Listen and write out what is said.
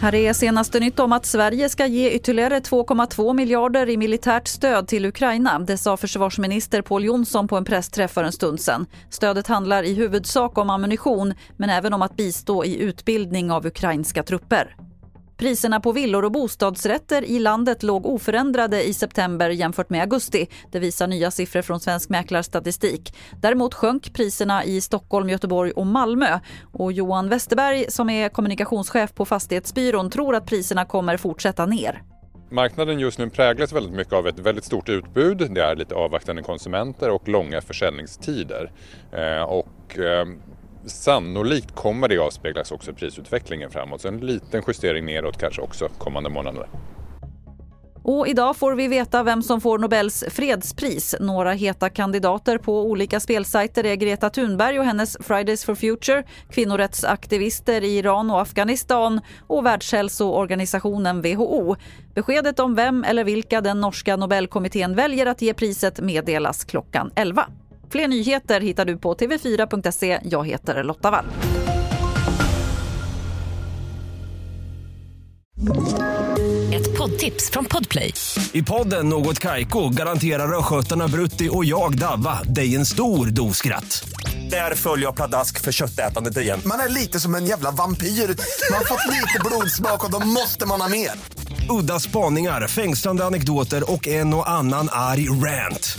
Här är senaste nytt om att Sverige ska ge ytterligare 2,2 miljarder i militärt stöd till Ukraina. Det sa försvarsminister Pål Jonsson på en pressträff för en stund sedan. Stödet handlar i huvudsak om ammunition men även om att bistå i utbildning av ukrainska trupper. Priserna på villor och bostadsrätter i landet låg oförändrade i september jämfört med augusti. Det visar nya siffror från Svensk Mäklarstatistik. Däremot sjönk priserna i Stockholm, Göteborg och Malmö. Och Johan Westerberg som är kommunikationschef på Fastighetsbyrån tror att priserna kommer fortsätta ner. Marknaden just nu präglas väldigt mycket av ett väldigt stort utbud. Det är lite avvaktande konsumenter och långa försäljningstider. Eh, och eh, Sannolikt kommer det avspeglas också i prisutvecklingen framåt, så en liten justering neråt kanske också kommande månader. Och idag får vi veta vem som får Nobels fredspris. Några heta kandidater på olika spelsajter är Greta Thunberg och hennes Fridays for Future, kvinnorättsaktivister i Iran och Afghanistan och Världshälsoorganisationen WHO. Beskedet om vem eller vilka den norska Nobelkommittén väljer att ge priset meddelas klockan 11. Fler nyheter hittar du på tv4.se. Jag heter Lotta Wall. Ett poddtips från Podplay. I podden Något Kaiko garanterar östgötarna Brutti och jag, Davva, dig en stor dos skratt. Där följer jag pladask för köttätandet igen. Man är lite som en jävla vampyr. Man har fått lite blodsmak och då måste man ha mer. Udda spaningar, fängslande anekdoter och en och annan arg rant.